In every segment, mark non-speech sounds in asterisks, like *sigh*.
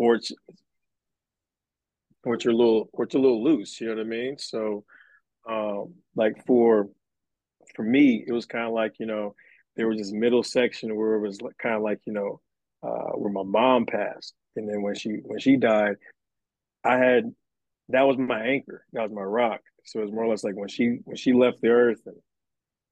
or it's or it's a little or it's a little loose. You know what I mean? So, um, like for for me, it was kind of like you know there was this middle section where it was kind of like you know uh, where my mom passed, and then when she when she died, I had that was my anchor, that was my rock. So it was more or less like when she when she left the earth, and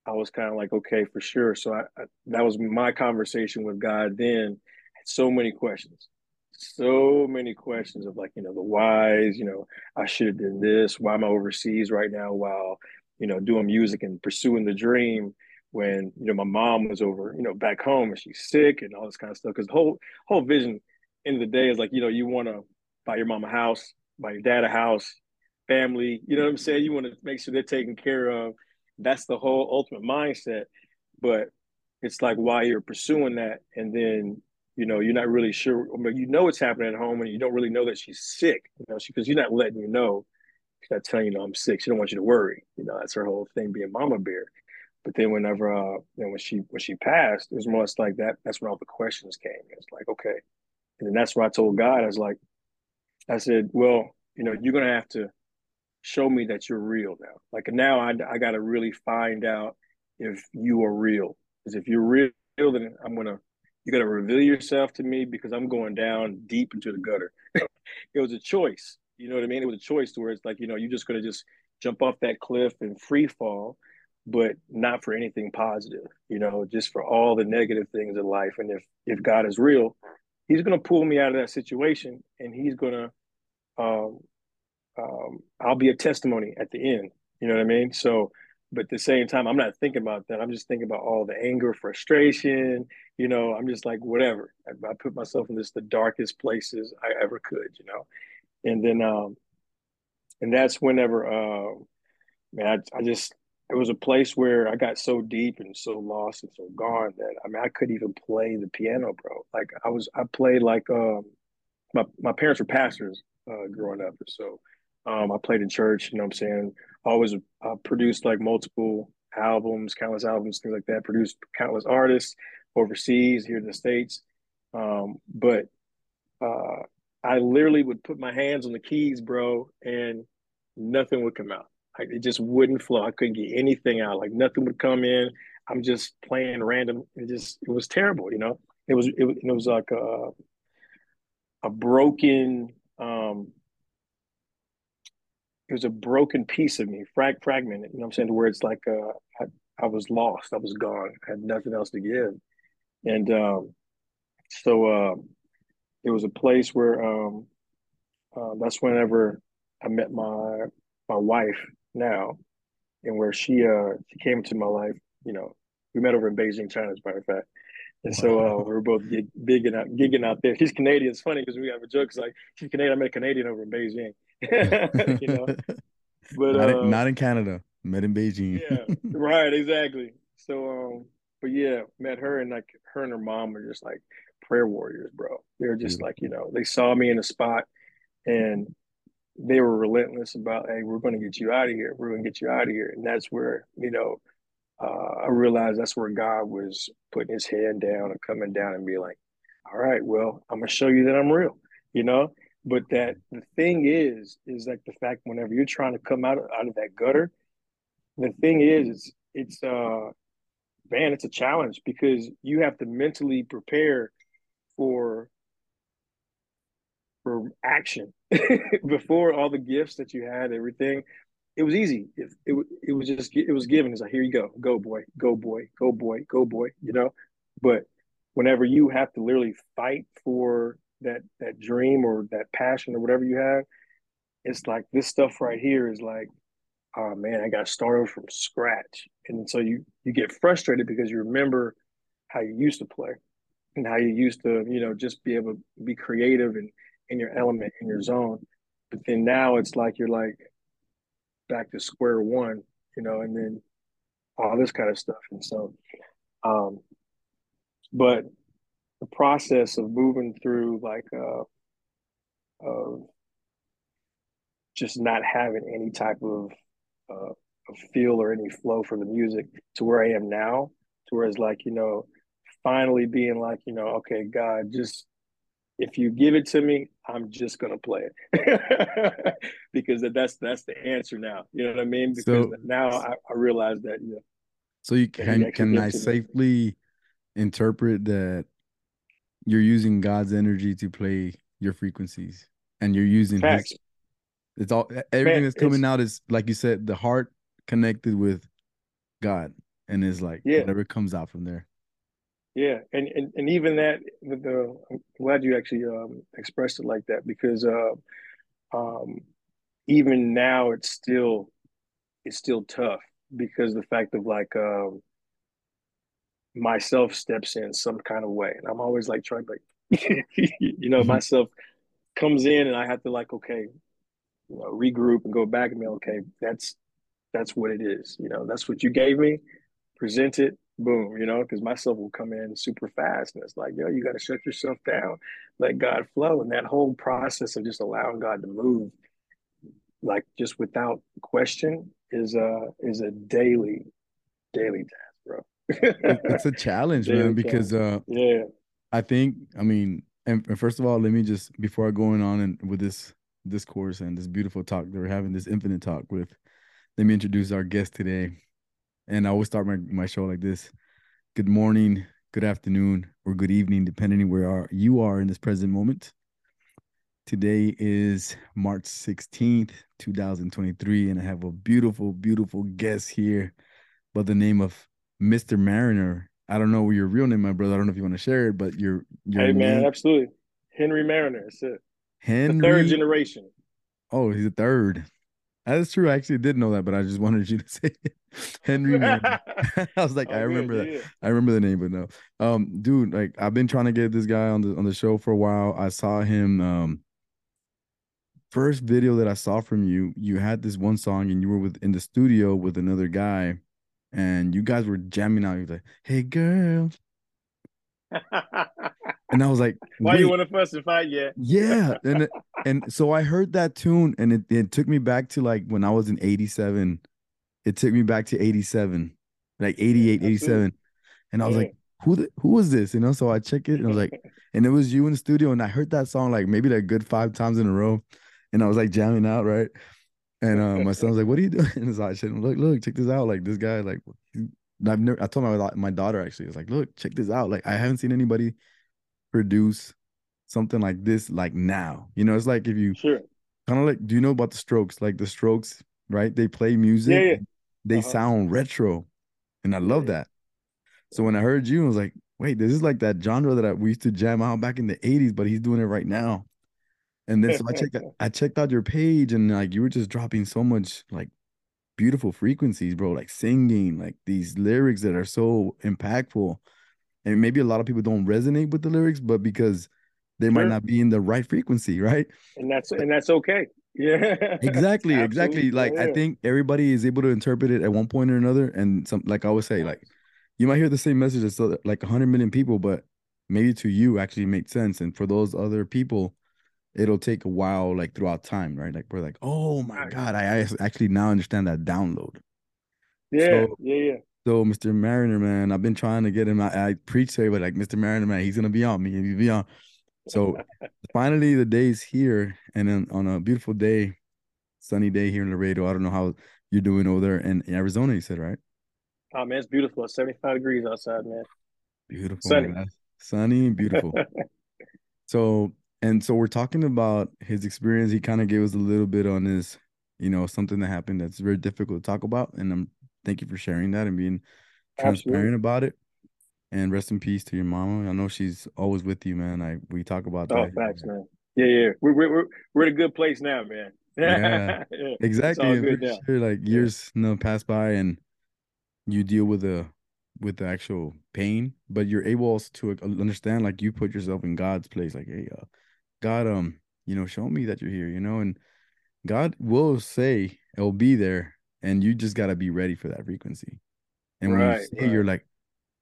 I was kind of like okay for sure. So I, I that was my conversation with God. Then had so many questions, so many questions of like you know the whys. You know I should have done this. Why am I overseas right now while you know doing music and pursuing the dream? when you know my mom was over, you know, back home and she's sick and all this kind of stuff. Because the whole whole vision, in the day, is like you know you want to buy your mom a house, buy your dad a house, family. You know what I'm saying? You want to make sure they're taken care of. That's the whole ultimate mindset. But it's like while you're pursuing that, and then you know you're not really sure, but you know what's happening at home, and you don't really know that she's sick. You know, because you're not letting you know. She's not telling you, know, I'm sick. She don't want you to worry. You know, that's her whole thing, being mama bear. But then whenever uh you know, when she when she passed, it was more like that. That's when all the questions came. It's like, okay. And then that's where I told God, I was like, I said, well, you know, you're gonna have to show me that you're real now. Like now I I gotta really find out if you are real. Because if you're real, then I'm gonna you gotta reveal yourself to me because I'm going down deep into the gutter. *laughs* it was a choice. You know what I mean? It was a choice to where it's like, you know, you're just gonna just jump off that cliff and free fall but not for anything positive, you know, just for all the negative things in life. And if if God is real, He's going to pull me out of that situation, and He's going to, um, um, I'll be a testimony at the end. You know what I mean? So, but at the same time, I'm not thinking about that. I'm just thinking about all the anger, frustration. You know, I'm just like whatever. I, I put myself in this the darkest places I ever could. You know, and then um, and that's whenever uh, man, I, I just it was a place where I got so deep and so lost and so gone that I mean I couldn't even play the piano, bro. Like I was I played like um my my parents were pastors uh, growing up, so um, I played in church. You know what I'm saying? Always uh, produced like multiple albums, countless albums, things like that. Produced countless artists overseas, here in the states. Um, but uh, I literally would put my hands on the keys, bro, and nothing would come out. It just wouldn't flow. I couldn't get anything out. Like nothing would come in. I'm just playing random. It just it was terrible. You know, it was it, it was like a a broken. um it was a broken piece of me, frag fragmented. You know what I'm saying? To Where it's like uh, I, I was lost. I was gone. I had nothing else to give. And um, so uh, it was a place where um, uh, that's whenever I met my my wife now, and where she uh she came into my life. You know, we met over in Beijing, China, as a matter of fact. And so uh, we are both gig, gigging out, gigging out there. She's Canadian. It's funny because we have a joke. It's like she's Canadian. I met a Canadian over in Beijing. *laughs* you know, but not, in, not in Canada. Met in Beijing. yeah, right. Exactly. So, um, but yeah, met her and like her and her mom were just like prayer warriors, bro. They were just yeah. like you know they saw me in a spot and they were relentless about, hey, we're going to get you out of here. We're going to get you out of here. And that's where, you know, uh, I realized that's where God was putting his hand down and coming down and be like, all right, well, I'm going to show you that I'm real, you know? But that the thing is, is like the fact whenever you're trying to come out of, out of that gutter, the thing is, it's, uh, man, it's a challenge because you have to mentally prepare for for action *laughs* before all the gifts that you had, everything. It was easy. It, it, it was just it was given. It's like here you go, go boy, go boy, go boy, go boy. You know, but whenever you have to literally fight for that that dream or that passion or whatever you have, it's like this stuff right here is like, oh man, I got started from scratch, and so you you get frustrated because you remember how you used to play and how you used to you know just be able to be creative and in your element, in your zone. But then now it's like you're like back to square one, you know, and then all this kind of stuff. And so, um, but the process of moving through like uh, of just not having any type of uh, of feel or any flow for the music to where I am now, to where it's like you know, finally being like you know, okay, God, just if you give it to me, I'm just gonna play it *laughs* because that's that's the answer now. You know what I mean? Because so, now I, I realize that yeah. So you can can I safely interpret that you're using God's energy to play your frequencies and you're using Facts. his it's all everything that's coming out is like you said, the heart connected with God and is like yeah. whatever comes out from there. Yeah, and and, and even that, the, I'm glad you actually um, expressed it like that because uh, um, even now it's still it's still tough because the fact of like um, myself steps in some kind of way, and I'm always like trying like *laughs* you know mm-hmm. myself comes in and I have to like okay, you know, regroup and go back and be okay. That's that's what it is. You know, that's what you gave me. Present it boom, you know, because myself will come in super fast. And it's like, yo, you got to shut yourself down, let God flow. And that whole process of just allowing God to move, like just without question, is a is a daily, daily task. It's a *laughs* challenge, man, because uh yeah. I think, I mean, and, and first of all, let me just before I going on and with this this course and this beautiful talk that we're having, this infinite talk with, let me introduce our guest today. And I always start my, my show like this. Good morning, good afternoon, or good evening, depending where are, you are in this present moment. Today is March 16th, 2023, and I have a beautiful, beautiful guest here by the name of Mr. Mariner. I don't know your real name, my brother. I don't know if you want to share it, but your your Hey man, absolutely. Henry Mariner. That's it. Henry the third generation. Oh, he's a third. That's true. I actually did know that, but I just wanted you to *laughs* say it. Henry. *laughs* I was like, oh, I remember that. Yeah. I remember the name, but no. Um, dude, like I've been trying to get this guy on the on the show for a while. I saw him. Um, first video that I saw from you, you had this one song, and you were with in the studio with another guy, and you guys were jamming out. You're like, "Hey, girl." *laughs* and I was like, "Why you want to fuss and fight yet?" yeah, *laughs* and and so I heard that tune, and it, it took me back to like when I was in '87. It took me back to '87, like '88, '87, and I was yeah. like, "Who the, who was this?" You know. So I checked it, and I was like, *laughs* and it was you in the studio, and I heard that song like maybe like good five times in a row, and I was like jamming out, right? And uh, my son was like, "What are you doing?" *laughs* And I said, "Look, look, check this out. Like this guy, like I've never. I told my my daughter actually, I was like, look, check this out. Like I haven't seen anybody produce something like this like now. You know, it's like if you sure. kind of like, do you know about the Strokes? Like the Strokes, right? They play music. Yeah, yeah. They uh-huh. sound retro, and I love yeah, that. So when I heard you, I was like, wait, this is like that genre that I, we used to jam out back in the '80s, but he's doing it right now. And then so I checked *laughs* I checked out your page and like you were just dropping so much like beautiful frequencies, bro. Like singing, like these lyrics that are so impactful. And maybe a lot of people don't resonate with the lyrics, but because they sure. might not be in the right frequency, right? And that's eh and that's okay. Yeah. *laughs* Exactly, exactly. Like yeah. I think everybody is able to interpret it at one point or another. And some like I always say, like you might hear the same message as like hundred million people, but maybe to you actually makes sense. And for those other people, it'll take a while, like throughout time, right? Like we're like, oh my god, I, I actually now understand that download. Yeah, so, yeah, yeah. So Mr. Mariner, man, I've been trying to get him. I, I preach to everybody like Mr. Mariner, man, he's gonna be on me. He'll be on. So *laughs* finally, the day's here, and then on a beautiful day, sunny day here in Laredo. I don't know how you're doing over there in Arizona. You said right? Oh man, it's beautiful. It's 75 degrees outside, man. Beautiful, sunny, man. sunny and beautiful. *laughs* so and so we're talking about his experience. He kind of gave us a little bit on his, you know, something that happened that's very difficult to talk about. And I'm thank you for sharing that and being transparent Absolutely. about it. And rest in peace to your mama. I know she's always with you, man. I we talk about oh, that. facts, man. Yeah, yeah. We're we're we're in a good place now, man. *laughs* yeah, yeah. exactly. Sure, like years you know pass by and you deal with the with the actual pain, but you're able also to understand, like you put yourself in God's place. Like, hey, uh, God, um, you know, show me that you're here, you know, and God will say it'll be there, and you just gotta be ready for that frequency. And when right, you see right. you're like,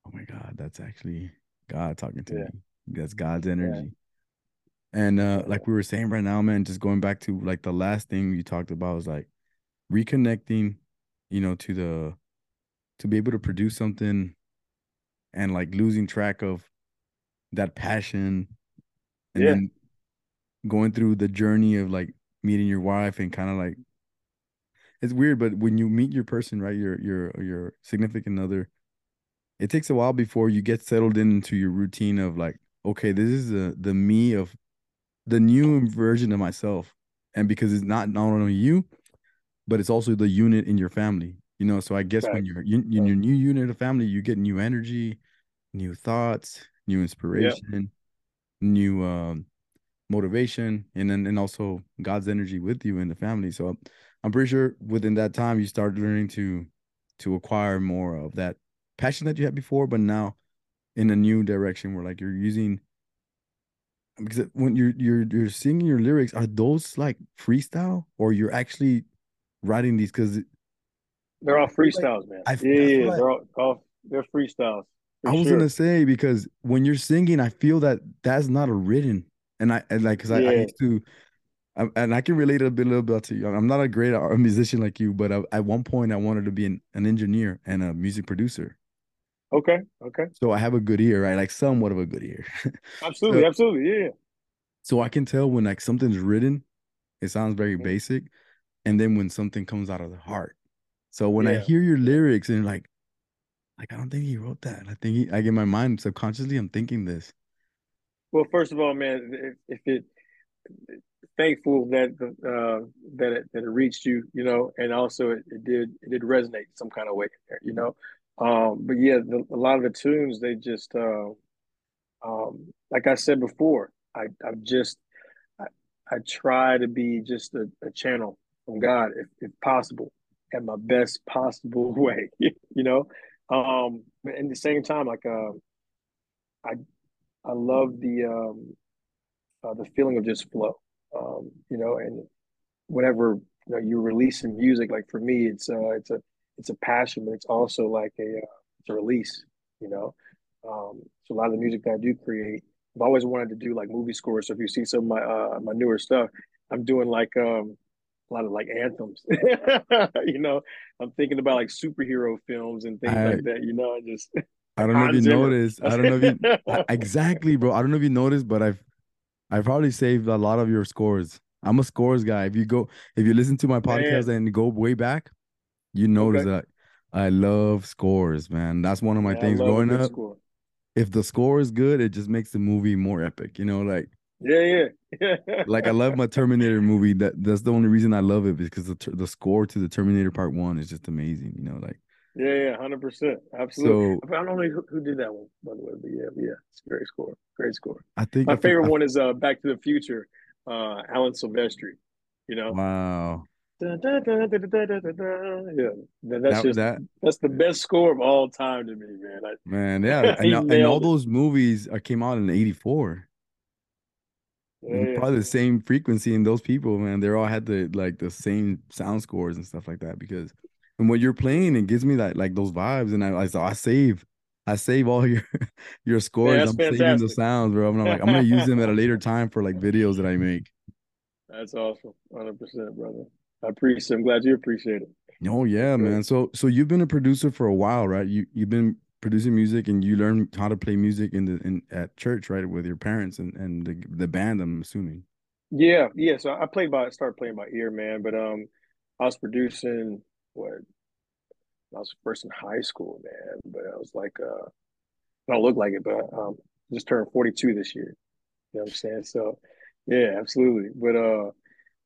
oh my God, that's actually God talking to yeah. me. That's God's energy. Yeah. And uh, like we were saying right now, man, just going back to like the last thing you talked about was like reconnecting, you know, to the to be able to produce something and like losing track of that passion and yeah. then going through the journey of like meeting your wife and kind of like it's weird, but when you meet your person, right, your your your significant other, it takes a while before you get settled into your routine of like, okay, this is the the me of the new version of myself, and because it's not not only you, but it's also the unit in your family. You know, so I guess when you're in your new unit of family, you get new energy, new thoughts, new inspiration, yep. new um, motivation, and then and also God's energy with you in the family. So I'm pretty sure within that time you started learning to to acquire more of that passion that you had before, but now in a new direction where like you're using because when you're you're you're singing your lyrics, are those like freestyle or you're actually writing these? Because they're all freestyles, like, man. I, yeah, yeah, they're all, all they're freestyles. I was sure. gonna say because when you're singing, I feel that that's not a written, and I and like because yeah. I, I, used to, I, and I can relate a bit a little bit to you. I'm not a great art musician like you, but I, at one point I wanted to be an, an engineer and a music producer. Okay. Okay. So I have a good ear, right? Like somewhat of a good ear. *laughs* absolutely. so, absolutely. Yeah. So I can tell when like something's written, it sounds very mm-hmm. basic, and then when something comes out of the heart. So when yeah. I hear your lyrics and like, like I don't think he wrote that. I think he, I get my mind subconsciously. I'm thinking this. Well, first of all, man, if, if it thankful that uh, that it, that it reached you, you know, and also it, it did it did resonate some kind of way there, you know. Um, but yeah, the, a lot of the tunes they just uh, um, like I said before, I I just I, I try to be just a, a channel from God if, if possible, at my best possible *laughs* way, *laughs* you know. Um, but at the same time, like uh, I I love the um, uh, the feeling of just flow, um, you know, and whenever you know you're releasing music, like for me, it's uh, it's a it's a passion, but it's also like a uh, it's a release, you know. Um, so a lot of the music that I do create, I've always wanted to do like movie scores. So if you see some of my uh, my newer stuff, I'm doing like um, a lot of like anthems. *laughs* you know, I'm thinking about like superhero films and things I, like that. You know, I just I don't know if you Zimmer. noticed. I don't know if you *laughs* exactly, bro. I don't know if you noticed, but I've I've probably saved a lot of your scores. I'm a scores guy. If you go, if you listen to my podcast man. and go way back, you notice okay. that I love scores, man. That's one of my things growing up. Score. If the score is good, it just makes the movie more epic. You know, like yeah, yeah. *laughs* like I love my Terminator movie. That that's the only reason I love it because the the score to the Terminator Part One is just amazing. You know, like yeah, yeah, hundred percent, absolutely. So, I don't know who, who, did that one by the way, but yeah, yeah, it's a great score, great score. I think my I favorite one is uh Back to the Future, uh Alan Silvestri. You know, wow. Da, da, da, yeah, that's that, just that, that's the best score of all time to me, man. I, man, yeah, *laughs* and, and all those movies uh, came out in '84. Yeah, probably the same frequency in those people, man. They all had the like the same sound scores and stuff like that. Because and when you're playing, it gives me that like those vibes, and I I, so I save. I save all *laughs* your your scores. I'm fantastic. saving the sounds, bro. I'm like, I'm gonna use them at a later *laughs* time for like videos that I make. That's awesome, hundred percent, brother. I appreciate. I'm glad you appreciate it. Oh yeah, man. So so you've been a producer for a while, right? You you've been producing music and you learned how to play music in the in at church, right, with your parents and and the the band. I'm assuming. Yeah, yeah. So I played by started playing by ear, man. But um, I was producing what I was first in high school, man. But I was like, uh, I don't look like it, but um, just turned 42 this year. You know what I'm saying? So, yeah, absolutely. But uh,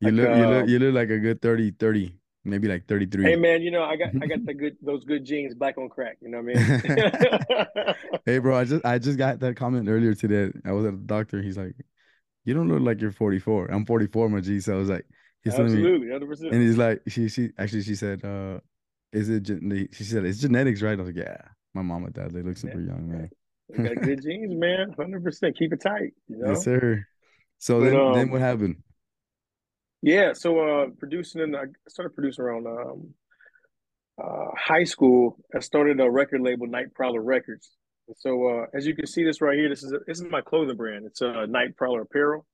you like, look, you look, um, you look like a good 30, 30, maybe like 33. Hey man, you know, I got I got the *laughs* good those good genes, black on crack, you know what I mean? *laughs* hey bro, I just I just got that comment earlier today. I was at the doctor, he's like, You don't look like you're 44. I'm 44, my G. So I was like, Absolutely, 100%. And he's like, she she actually she said, uh, is it she said it's genetics, right? I was like, Yeah, my mom and dad, they look super young, man. They got good *laughs* genes, man. 100%. Keep it tight, you know? Yes, sir. So but, then, um, then what happened? Yeah, so uh, producing, and I started producing around um, uh, high school. I started a record label, Night Prowler Records. And so uh, as you can see, this right here, this is a, this is my clothing brand. It's a uh, Night Prowler Apparel.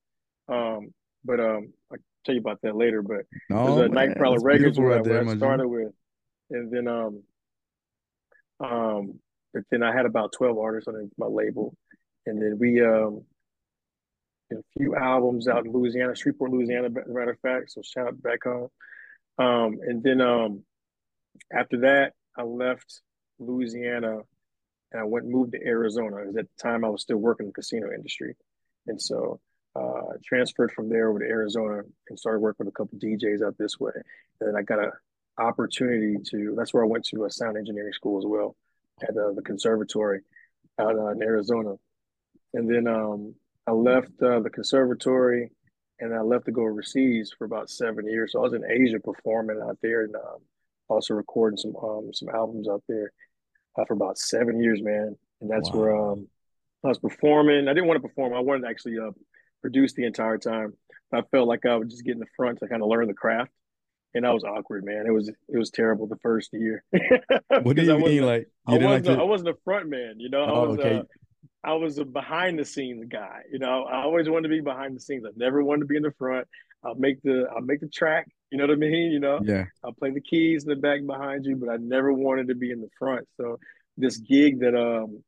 Um, but um, I'll tell you about that later. But oh, there's a Night Prowler Records where, there, I started with, and then um, um, but then I had about twelve artists on my label, and then we um, a few albums out in Louisiana, Shreveport, Louisiana, matter of fact. So shout out back home. Um, and then um, after that, I left Louisiana and I went and moved to Arizona. Because at the time I was still working in the casino industry. And so uh, transferred from there over to Arizona and started working with a couple DJs out this way. And then I got an opportunity to, that's where I went to a sound engineering school as well at uh, the conservatory out uh, in Arizona. And then um, I left uh, the conservatory and I left to go overseas for about seven years. So I was in Asia performing out there and um, also recording some um, some albums out there uh, for about seven years, man. And that's wow. where um, I was performing. I didn't want to perform. I wanted to actually uh, produce the entire time. I felt like I was just getting the front to kind of learn the craft. And I was awkward, man. It was it was terrible the first year. *laughs* what do you mean, like you I wasn't like to... I wasn't a front man, you know. Oh, I was okay. Uh, I was a behind the scenes guy. You know, I always wanted to be behind the scenes. I never wanted to be in the front. I'll make the I'll make the track. You know what I mean? You know, yeah. I'll play the keys in the back behind you, but I never wanted to be in the front. So this gig that um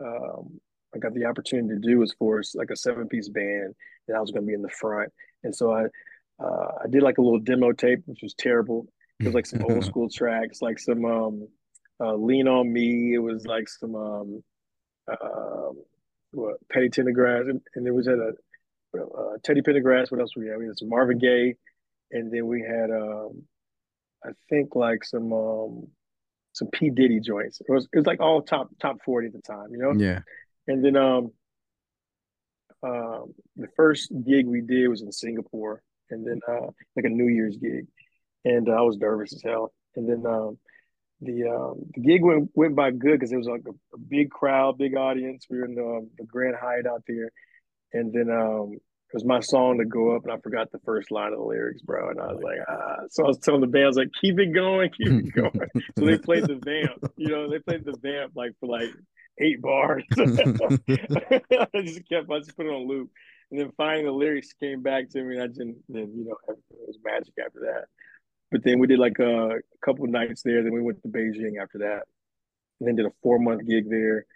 um I got the opportunity to do was for like a seven piece band, and I was going to be in the front. And so I uh, I did like a little demo tape, which was terrible. It was like some old *laughs* school tracks, like some um, uh, "Lean on Me." It was like some um, uh, what Petty Pendergrass, and, and there was at a uh, Teddy Pendergrass. What else we had? We had some Marvin Gaye, and then we had um, I think like some um, some P Diddy joints. It was it was like all top top forty at the time, you know. Yeah. And then um, um, the first gig we did was in Singapore, and then uh, like a New Year's gig, and uh, I was nervous as hell. And then um, the um, the gig went went by good because it was like a, a, big crowd, big audience. We were in the, the Grand Hyatt out there, and then um, it was my song to go up, and I forgot the first line of the lyrics, bro. And I was like, ah. So I was telling the band, I was like, keep it going, keep it *laughs* going. so they played the vamp, you know, they played the vamp like for like eight bars. *laughs* I *laughs* just kept, I just put it on loop. And then finally the lyrics came back to me and I didn't, then, you know, everything was magic after that. But then we did like a, a couple nights there. Then we went to Beijing after that and then did a four month gig there.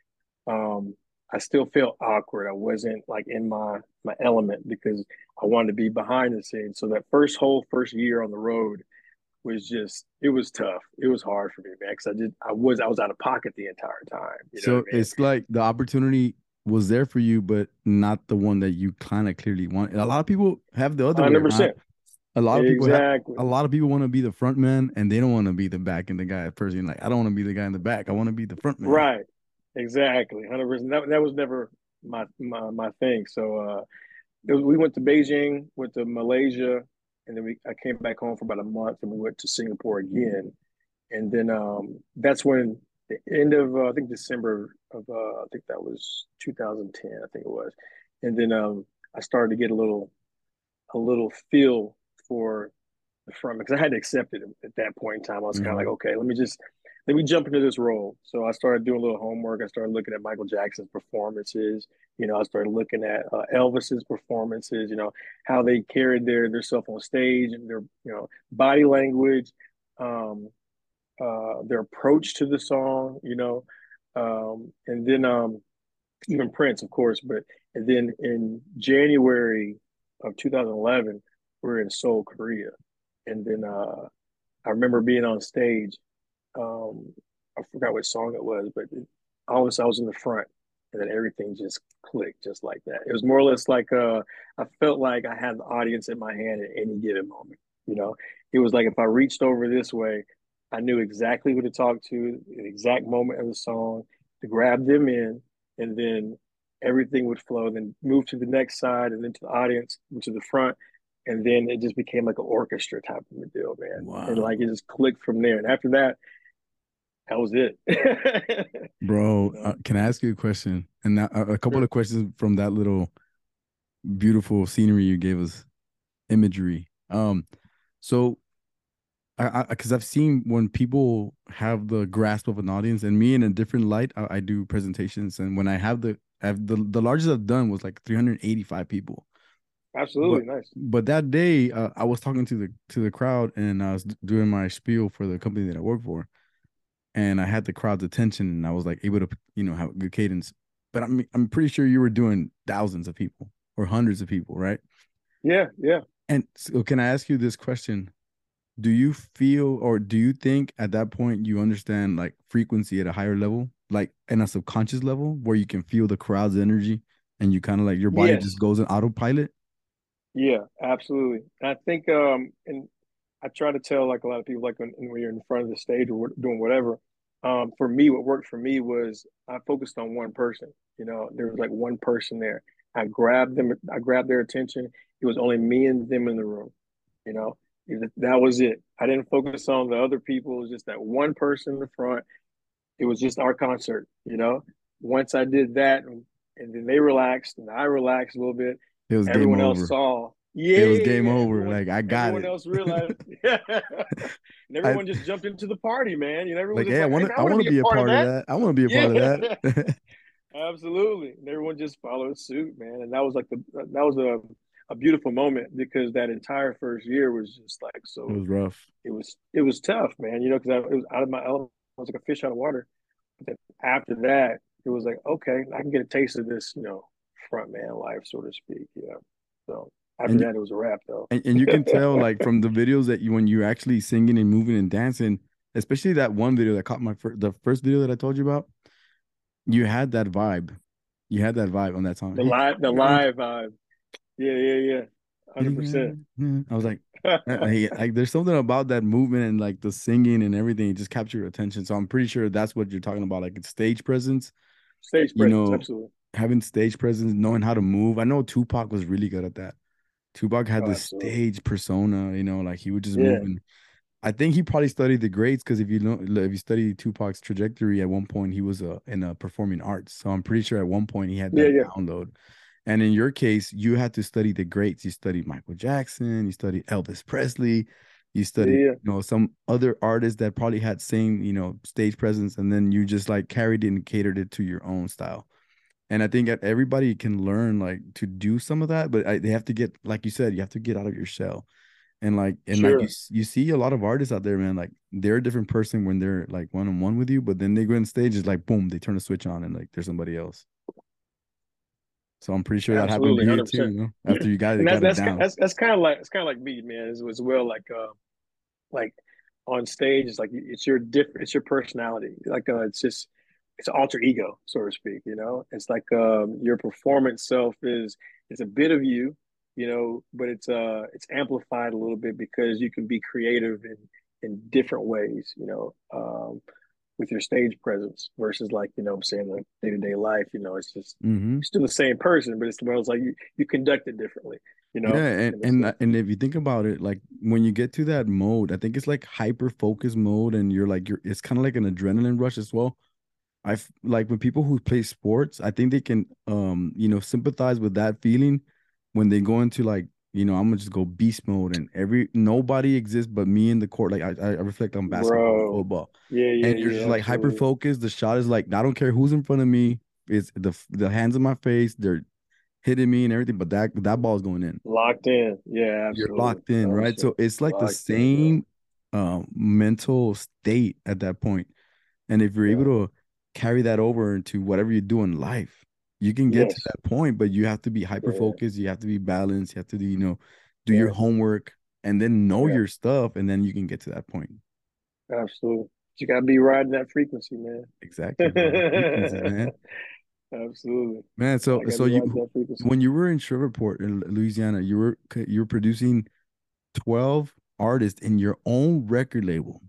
Um, I still felt awkward. I wasn't like in my, my element because I wanted to be behind the scenes. So that first whole first year on the road, was just it was tough. It was hard for me, man, because I did I was I was out of pocket the entire time. so I mean? it's like the opportunity was there for you, but not the one that you kind of clearly want. A lot of people have the other. Hundred percent. A lot of people exactly. Have, a lot of people want to be the front man and they don't want to be the back and the guy person. Like I don't want to be the guy in the back. I want to be the front man. Right. Exactly. Hundred percent. That that was never my my my thing. So uh, was, we went to Beijing, went to Malaysia, and then we I came back home for about a month, and we went to Singapore again, and then um, that's when the end of uh, I think December of uh, I think that was 2010, I think it was, and then um, I started to get a little a little feel for the front because I had to accept it at that point in time. I was mm-hmm. kind of like, okay, let me just let me jump into this role. So I started doing a little homework. I started looking at Michael Jackson's performances. You know, I started looking at uh, Elvis's performances. You know, how they carried their their self on stage and their you know body language, um, uh, their approach to the song. You know, um, and then um, even Prince, of course. But and then in January of 2011, we are in Seoul, Korea, and then uh, I remember being on stage um, I forgot what song it was, but all of a sudden I was in the front, and then everything just clicked just like that. It was more or less like uh, I felt like I had the audience in my hand at any given moment. You know, it was like if I reached over this way, I knew exactly who to talk to, the exact moment of the song, to grab them in, and then everything would flow. Then move to the next side, and then to the audience, to the front, and then it just became like an orchestra type of a deal, man. Wow. And like it just clicked from there. And after that, that was it. *laughs* Bro, uh, can I ask you a question? And now, a couple sure. of questions from that little beautiful scenery you gave us, imagery. Um, so I because I've seen when people have the grasp of an audience, and me in a different light, I, I do presentations, and when I have the have the the largest I've done was like 385 people. Absolutely but, nice. But that day, uh, I was talking to the to the crowd, and I was doing my spiel for the company that I work for, and I had the crowd's attention and I was like able to, you know, have a good cadence. But I'm I'm pretty sure you were doing thousands of people or hundreds of people, right? Yeah, yeah. And so can I ask you this question? Do you feel or do you think at that point you understand like frequency at a higher level, like in a subconscious level where you can feel the crowd's energy and you kind of like your body yes. just goes in autopilot? Yeah, absolutely. I think um and I try to tell like a lot of people like when, when you're in front of the stage or doing whatever, um, for me, what worked for me was I focused on one person. You know, there was like one person there. I grabbed them. I grabbed their attention. It was only me and them in the room. You know, that was it. I didn't focus on the other people. It was just that one person in the front. It was just our concert. You know, once I did that, and, and then they relaxed, and I relaxed a little bit. It was everyone else saw yeah, it was game over. Everyone, like I got everyone it. else *laughs* realized, yeah. and everyone I, just jumped into the party, man. You know, everyone like, yeah, like, I want to, I want to be, a part, part of that. that. I want to be a part yeah. of that. *laughs* Absolutely, and everyone just followed suit, man. And that was like the that was a a beautiful moment because that entire first year was just like so. It was rough. It was it was tough, man. You know, because I it was out of my element. I was like a fish out of water. But then after that, it was like okay, I can get a taste of this, you know, front man life, so to speak. Yeah. So after and that, it was a wrap, though. And, and you can tell, *laughs* like, from the videos that you when you're actually singing and moving and dancing, especially that one video that caught my first, the first video that I told you about. You had that vibe. You had that vibe on that song. The live, the live vibe. Yeah, yeah, yeah. Hundred percent. I was like, *laughs* like, there's something about that movement and like the singing and everything. It just captured your attention. So I'm pretty sure that's what you're talking about, like it's stage presence. Stage presence, you know, absolutely. Having stage presence, knowing how to move. I know Tupac was really good at that. Tupac had oh, the stage persona, you know, like he would just yeah. move. And I think he probably studied the greats because if you know, if you study Tupac's trajectory, at one point he was uh, in a performing arts. So I'm pretty sure at one point he had that yeah, yeah. download. And in your case, you had to study the greats. You studied Michael Jackson, you studied Elvis Presley, you studied, you know, some other artists that probably had same, you know, stage presence, and then you just like carried it and catered it to your own style and I think everybody can learn like to do some of that, but I, they have to get like you said, you have to get out of your shell, and like and sure. like you, you see a lot of artists out there, man. Like they're a different person when they're like one on one with you, but then they go on stage, it's like boom, they turn the switch on, and like there's somebody else. So I'm pretty sure that Absolutely, happened to you too. You know? *clears throat* After you got, it, that's, got that's, it down. That's, that's kind of like it's kind of like me, man. As, as well, like uh, like on stage, it's like it's your different, it's your personality. Like uh, it's just it's alter ego, so to speak. You know, it's like um, your performance self is it's a bit of you, you know, but it's uh it's amplified a little bit because you can be creative in in different ways. You know, um, with your stage presence versus like you know I'm saying like day to day life. You know, it's just mm-hmm. still the same person, but it's the it's like you you conduct it differently. You know, yeah, and and, and if you think about it, like when you get to that mode, I think it's like hyper focus mode, and you're like you're it's kind of like an adrenaline rush as well I like when people who play sports, I think they can um, you know, sympathize with that feeling when they go into like, you know, I'm gonna just go beast mode and every nobody exists but me in the court. Like I, I reflect on basketball, football. Yeah, yeah. And you're yeah, just like hyper focused. The shot is like, I don't care who's in front of me. It's the the hands in my face, they're hitting me and everything, but that that ball's going in. Locked in. Yeah, absolutely. You're locked in, right? So it's like locked the same in, uh, mental state at that point. And if you're yeah. able to carry that over into whatever you do in life. You can get yes. to that point, but you have to be hyper focused. Yeah. You have to be balanced. You have to, do, you know, do yeah. your homework and then know yeah. your stuff, and then you can get to that point. Absolutely. You gotta be riding that frequency, man. Exactly. man. *laughs* Absolutely, man. So, so you when you were in Shreveport in Louisiana, you were you were producing twelve artists in your own record label.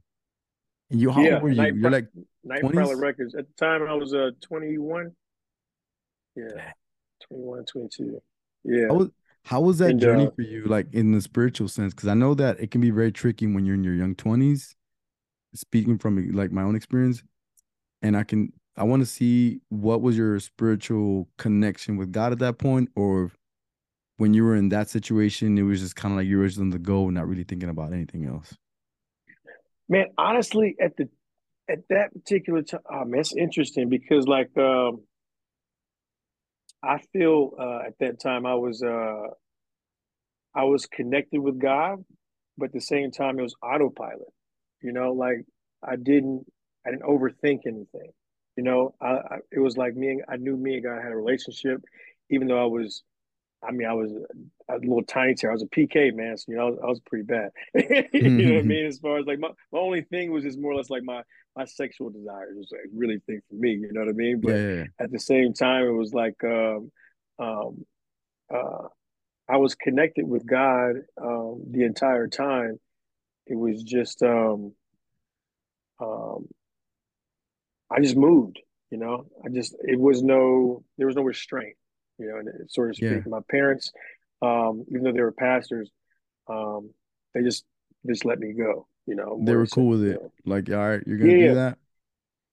And you, how old were you? You're like Night 20s? Prowler Records. At the time, I was uh 21. Yeah, 21, 22. Yeah. How was, how was that and, journey uh, for you, like in the spiritual sense? Because I know that it can be very tricky when you're in your young 20s. Speaking from like my own experience, and I can I want to see what was your spiritual connection with God at that point, or when you were in that situation, it was just kind of like you were just on the go, not really thinking about anything else. Man, honestly, at the at that particular time, oh, man, it's interesting because like um, I feel uh, at that time I was uh, I was connected with God, but at the same time it was autopilot. You know, like I didn't I didn't overthink anything. You know, I, I it was like me and I knew me and God had a relationship, even though I was I mean, I was a little tiny tear. I was a PK man, so you know, I was, I was pretty bad. *laughs* you know what I mm-hmm. mean? As far as like my, my only thing was just more or less like my my sexual desires was like really thing for me. You know what I mean? But yeah. at the same time, it was like um, um, uh, I was connected with God um, the entire time. It was just um, um, I just moved. You know, I just it was no there was no restraint. You know, and sort of speak. Yeah. My parents, um, even though they were pastors, um, they just just let me go. You know, they were cool with it. Know. Like, all right, you're gonna yeah, do that.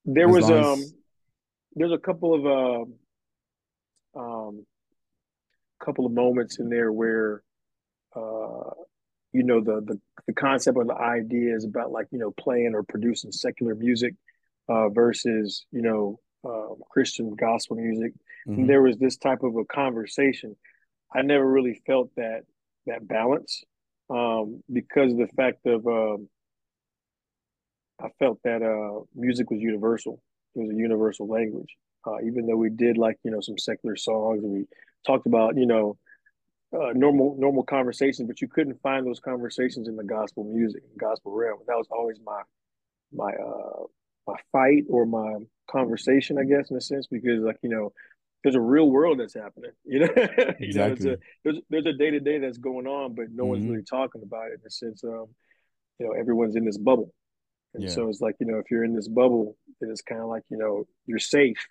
There as was um, as... there's a couple of uh, um, couple of moments in there where, uh, you know, the the the concept or the idea is about like you know playing or producing secular music uh, versus you know uh, Christian gospel music. Mm-hmm. There was this type of a conversation. I never really felt that that balance um, because of the fact of um, I felt that uh, music was universal. It was a universal language. Uh, even though we did like you know some secular songs and we talked about you know uh, normal normal conversations, but you couldn't find those conversations in the gospel music, and gospel realm. That was always my my uh, my fight or my conversation, I guess, in a sense, because like you know there's a real world that's happening. *laughs* You know, exactly. you know, a, there's there's a day to day that's going on, but no mm-hmm. one's really talking about it in a sense. Um, you know, everyone's in this bubble, and yeah. so it's like you know, if you're in this bubble, then it's kind of like you know you're safe,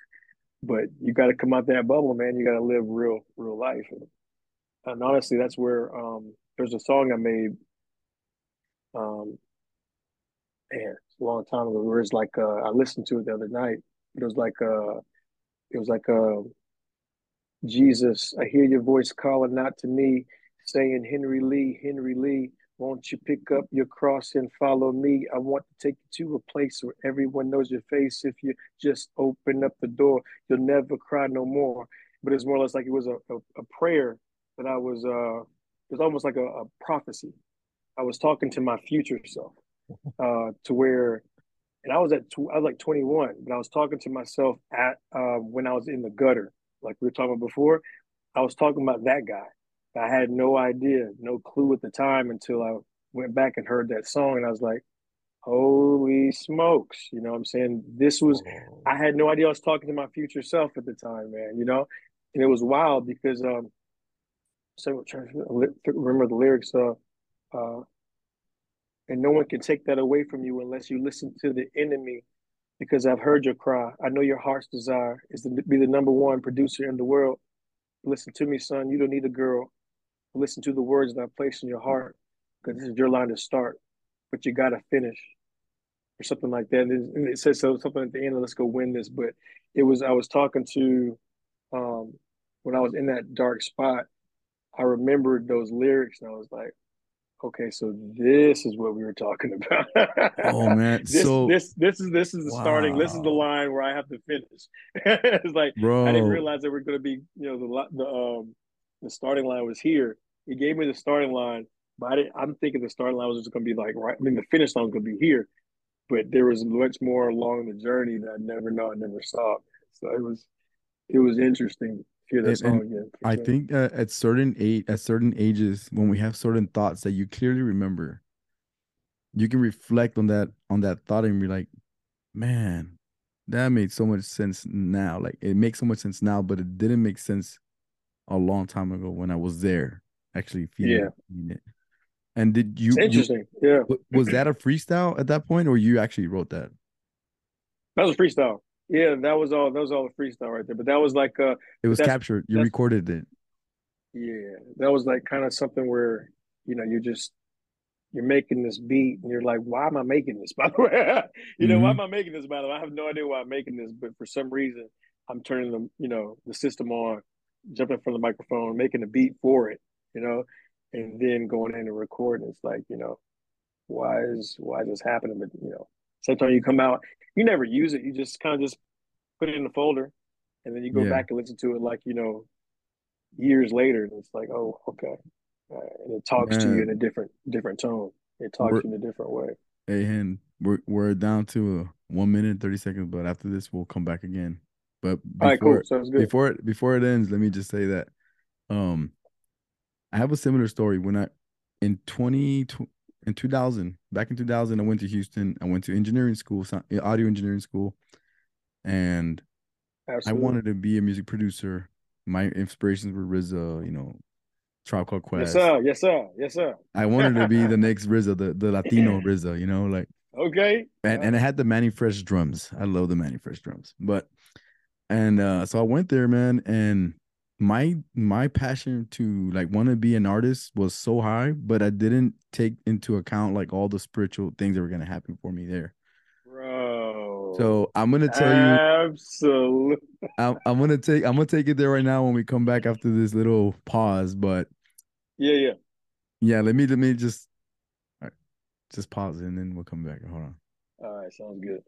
but you got to come out that bubble, man. You got to live real real life, and, and honestly, that's where um, there's a song I made. Um, man, it's a long time ago. It was like uh, I listened to it the other night. It was like uh, it was like uh Jesus, I hear your voice calling out to me, saying, Henry Lee, Henry Lee, won't you pick up your cross and follow me? I want to take you to a place where everyone knows your face. If you just open up the door, you'll never cry no more. But it's more or less like it was a, a, a prayer that I was, uh, it was almost like a, a, prophecy. I was talking to my future self uh, to where, and I was at, tw- I was like 21, but I was talking to myself at, uh, when I was in the gutter like we were talking about before, I was talking about that guy. I had no idea, no clue at the time until I went back and heard that song, and I was like, "Holy smokes!" You know, what I'm saying this was. I had no idea I was talking to my future self at the time, man. You know, and it was wild because um, so trying to remember the lyrics. Uh, uh, and no one can take that away from you unless you listen to the enemy because I've heard your cry. I know your heart's desire is to be the number one producer in the world. Listen to me, son. You don't need a girl. Listen to the words that I place in your heart because this is your line to start, but you got to finish or something like that. And it says so, something at the end, let's go win this. But it was, I was talking to, um, when I was in that dark spot, I remembered those lyrics and I was like, okay, so this is what we were talking *laughs* about. oh man, this, so this this is this is the wow. starting. This is the line where I have to finish. *laughs* it's like Bro. I didn't realize that we're going to be, you know, the the um the starting line was here. He gave me the starting line, but I am thinking the starting line was just going to be like right. I mean, the finish line was going to be here, but there was much more along the journey that I never know, I never saw. So it was it was interesting hear that and, song again. I sure. think uh, at certain age, at certain ages, when we have certain thoughts that you clearly remember, you can reflect on that on that thought and be like, man, that made so much sense now. Like it makes so much sense now, but it didn't make sense a long time ago when I was there, actually feeling yeah. it. And did you? It's interesting. You, yeah. Was that a freestyle at that point, or you actually wrote that? That was a freestyle. Yeah, that was all. That was all the freestyle right there. But that was like uh, it was captured. You recorded it. Yeah, that was like kind of something where you know you're just you're making this beat and you're like, why am I making this? *laughs* By the way, you know, mm-hmm. why am I making this? By the way, I have no idea why I'm making this, but for some reason, I'm turning the you know the system on, jumping from the microphone, making a beat for it, you know, and then going in and recording. It's like you know, why is why is this happening? But you know, sometimes you come out you never use it. You just kind of just put it in the folder, and then you go yeah. back and listen to it like you know years later, and it's like, oh, okay, uh, and it talks Man. to you in a different different tone. It talks we're, in a different way. Hey, Hen, we're we're down to a one minute thirty seconds, but after this, we'll come back again. But before, right, cool. Sounds good. Before it before it ends, let me just say that, um, I have a similar story. When I in twenty in two thousand, back in two thousand, I went to Houston. I went to engineering school, audio engineering school, and Absolutely. I wanted to be a music producer. My inspirations were RZA, you know, Tribe Called Quest. Yes, sir. Yes, sir. Yes, sir. I wanted to be the *laughs* next RZA, the, the Latino RZA, you know, like. Okay. And, and I had the Mannie Fresh drums. I love the Mannie Fresh drums. But, and uh, so I went there, man, and my my passion to like want to be an artist was so high, but I didn't take into account like all the spiritual things that were gonna happen for me there. Bro. So I'm gonna tell you absolutely. *laughs* I'm, I'm gonna take I'm gonna take it there right now when we come back after this little pause, but yeah, yeah. Yeah, let me let me just just pause and then we'll come back. Hold on. All right, sounds good.